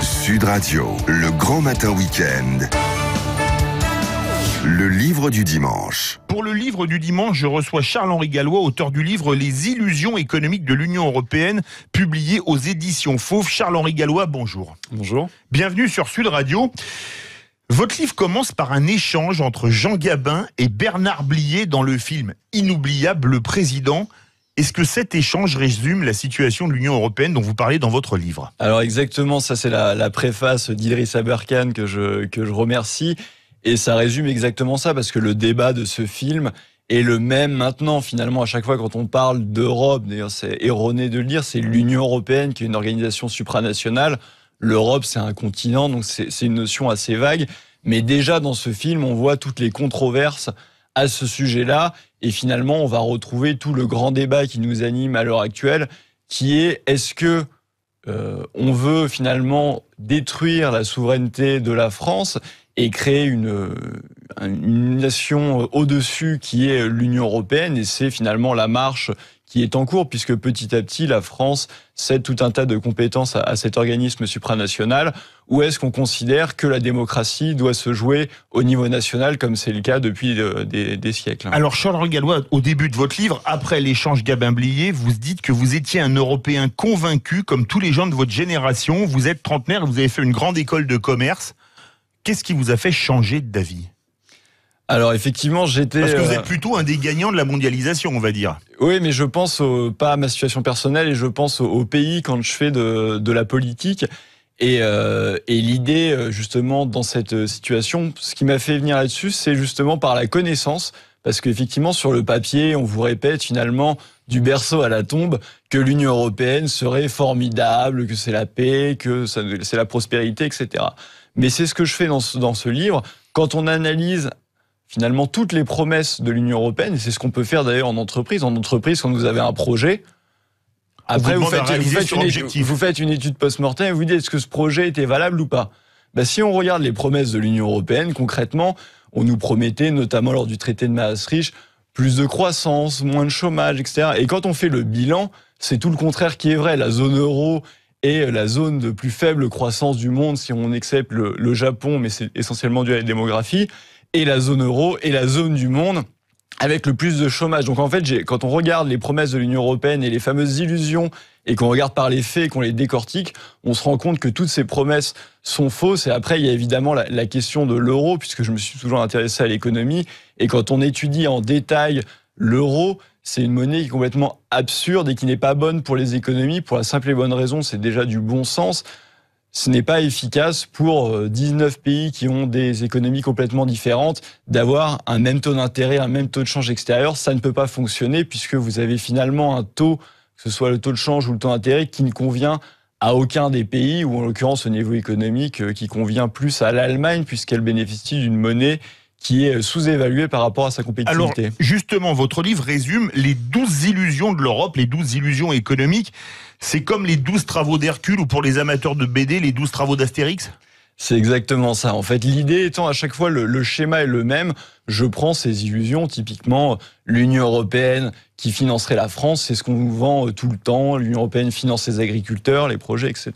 Sud Radio, le grand matin week-end. Le livre du dimanche. Pour le livre du dimanche, je reçois Charles-Henri Gallois, auteur du livre Les illusions économiques de l'Union européenne, publié aux éditions Fauve. Charles-Henri Gallois, bonjour. Bonjour. Bienvenue sur Sud Radio. Votre livre commence par un échange entre Jean Gabin et Bernard Blier dans le film Inoubliable, le président. Est-ce que cet échange résume la situation de l'Union européenne dont vous parlez dans votre livre Alors exactement, ça c'est la, la, préface d'Idriss Aberkan que je, que je remercie. Et ça résume exactement ça, parce que le débat de ce film est le même maintenant, finalement, à chaque fois quand on parle d'Europe, d'ailleurs c'est erroné de le dire, c'est l'Union européenne qui est une organisation supranationale. L'Europe, c'est un continent, donc c'est une notion assez vague. Mais déjà dans ce film, on voit toutes les controverses à ce sujet-là. Et finalement, on va retrouver tout le grand débat qui nous anime à l'heure actuelle, qui est est-ce que euh, on veut finalement détruire la souveraineté de la France et créer une, une nation au-dessus qui est l'Union européenne? Et c'est finalement la marche qui est en cours, puisque petit à petit, la France cède tout un tas de compétences à, cet organisme supranational, ou est-ce qu'on considère que la démocratie doit se jouer au niveau national, comme c'est le cas depuis euh, des, siècles? Alors, Charles Gallois, au début de votre livre, après l'échange Gabin-Blier, vous dites que vous étiez un Européen convaincu, comme tous les gens de votre génération. Vous êtes trentenaire, vous avez fait une grande école de commerce. Qu'est-ce qui vous a fait changer d'avis? Alors effectivement, j'étais. Parce que vous êtes euh, plutôt un des gagnants de la mondialisation, on va dire. Oui, mais je pense pas à ma situation personnelle et je pense au, pays quand je fais de, de la politique. Et, euh, et l'idée, euh, justement, dans cette situation, ce qui m'a fait venir là-dessus, c'est justement par la connaissance. Parce qu'effectivement, sur le papier, on vous répète finalement du berceau à la tombe que l'Union européenne serait formidable, que c'est la paix, que c'est la prospérité, etc. Mais c'est ce que je fais dans ce, dans ce livre. Quand on analyse finalement toutes les promesses de l'Union européenne, et c'est ce qu'on peut faire d'ailleurs en entreprise. En entreprise, quand vous avez un projet, après vous, faites, une étude, vous faites, une étude, post-mortem et vous dites est-ce que ce projet était valable ou pas? Ben, Si on regarde les promesses de l'Union européenne, concrètement, on nous promettait, notamment lors du traité de Maastricht, plus de croissance, moins de chômage, etc. Et quand on fait le bilan, c'est tout le contraire qui est vrai. La zone euro est la zone de plus faible croissance du monde si on accepte le, le Japon, mais c'est essentiellement dû à la démographie et la zone euro et la zone du monde avec le plus de chômage. Donc en fait, quand on regarde les promesses de l'Union européenne et les fameuses illusions et qu'on regarde par les faits et qu'on les décortique, on se rend compte que toutes ces promesses sont fausses. Et après, il y a évidemment la, la question de l'euro, puisque je me suis toujours intéressé à l'économie. Et quand on étudie en détail l'euro, c'est une monnaie qui est complètement absurde et qui n'est pas bonne pour les économies, pour la simple et bonne raison, c'est déjà du bon sens ce n'est pas efficace pour 19 euh, pays qui ont des économies complètement différentes d'avoir un même taux d'intérêt, un même taux de change extérieur. Ça ne peut pas fonctionner puisque vous avez finalement un taux, que ce soit le taux de change ou le taux d'intérêt, qui ne convient à aucun des pays, ou en l'occurrence au niveau économique, euh, qui convient plus à l'Allemagne puisqu'elle bénéficie d'une monnaie qui est sous-évaluée par rapport à sa compétitivité. Justement, votre livre résume les douze illusions de l'Europe, les douze illusions économiques. C'est comme les douze travaux d'Hercule ou pour les amateurs de BD, les douze travaux d'Astérix? C'est exactement ça. En fait, l'idée étant à chaque fois le, schéma est le même. Je prends ces illusions, typiquement l'Union européenne qui financerait la France, c'est ce qu'on nous vend euh, tout le temps. L'Union européenne finance ses agriculteurs, les projets, etc.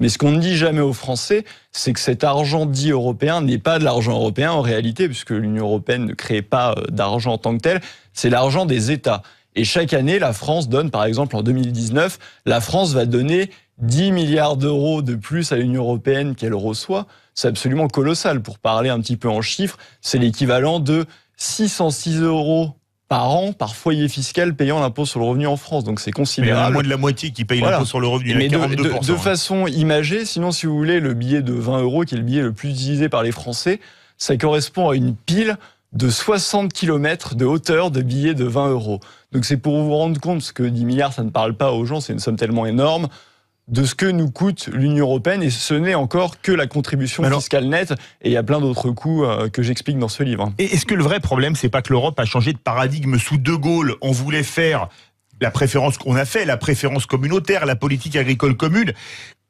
Mais ce qu'on ne dit jamais aux Français, c'est que cet argent dit européen n'est pas de l'argent européen en réalité, puisque l'Union européenne ne crée pas euh, d'argent en tant que tel. C'est l'argent des États. Et chaque année, la France donne, par exemple, en 2019, la France va donner 10 milliards d'euros de plus à l'Union européenne qu'elle reçoit, c'est absolument colossal. Pour parler un petit peu en chiffres, c'est l'équivalent de 606 euros par an par foyer fiscal payant l'impôt sur le revenu en France. Donc c'est considérable. Il y a moins de la moitié qui paye l'impôt sur le revenu. Mais de, de, de, façon imagée, sinon si vous voulez, le billet de 20 euros, qui est le billet le plus utilisé par les Français, ça correspond à une pile de 60 km de hauteur de billets de 20 euros. Donc c'est pour vous rendre compte, parce que 10 milliards, ça ne parle pas aux gens, c'est une somme tellement énorme de ce que nous coûte l'Union européenne et ce n'est encore que la contribution fiscale nette et il y a plein d'autres coûts euh, que j'explique dans ce livre. Et est-ce que le vrai problème c'est pas que l'Europe a changé de paradigme sous De Gaulle, on voulait faire la préférence qu'on a fait, la préférence communautaire, la politique agricole commune,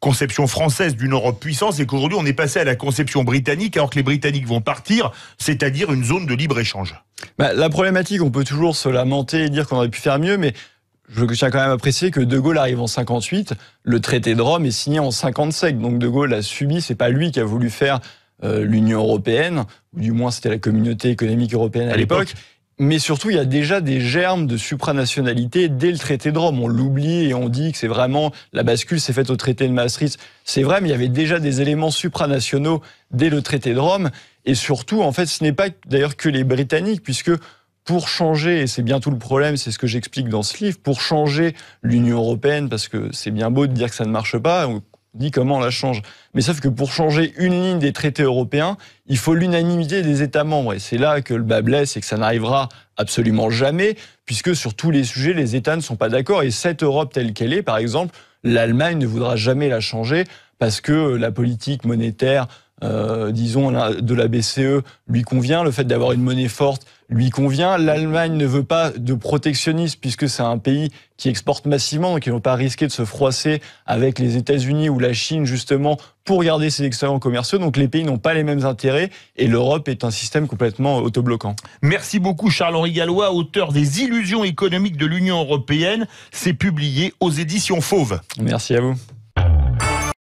conception française d'une Europe puissance, et qu'aujourd'hui on est passé à la conception britannique alors que les Britanniques vont partir, c'est-à-dire une zone de libre-échange. Bah, la problématique, on peut toujours se lamenter et dire qu'on aurait pu faire mieux, mais je tiens quand même à préciser que De Gaulle arrive en 58, le traité de Rome est signé en 57, donc De Gaulle a subi, c'est pas lui qui a voulu faire euh, l'Union européenne, ou du moins c'était la communauté économique européenne à, l'époque. Mais surtout, il y a déjà des germes de supranationalité dès le traité de Rome. On l'oublie et on dit que c'est vraiment la bascule s'est faite au traité de Maastricht. C'est vrai, mais il y avait déjà des éléments supranationaux dès le traité de Rome. Et surtout, en fait, ce n'est pas d'ailleurs que les Britanniques, puisque pour changer, et c'est bien tout le problème, c'est ce que j'explique dans ce livre, pour changer l'Union européenne, parce que c'est bien beau de dire que ça ne marche pas, on dit comment on la change. Mais sauf que pour changer une ligne des traités européens, il faut l'unanimité des États membres. Et c'est là que le bas blesse et que ça n'arrivera absolument jamais, puisque sur tous les sujets, les États ne sont pas d'accord. Et cette Europe telle qu'elle est, par exemple, l'Allemagne ne voudra jamais la changer parce que la politique monétaire euh, disons, de la BCE lui convient, le fait d'avoir une monnaie forte lui convient. L'Allemagne ne veut pas de protectionnisme puisque c'est un pays qui exporte massivement, donc ils ne vont pas risquer de se froisser avec les États-Unis ou la Chine justement pour garder ses excellents commerciaux. Donc les pays n'ont pas les mêmes intérêts et l'Europe est un système complètement autobloquant. Merci beaucoup Charles-Henri Gallois, auteur des Illusions économiques de l'Union européenne. C'est publié aux éditions Fauve. Merci à vous.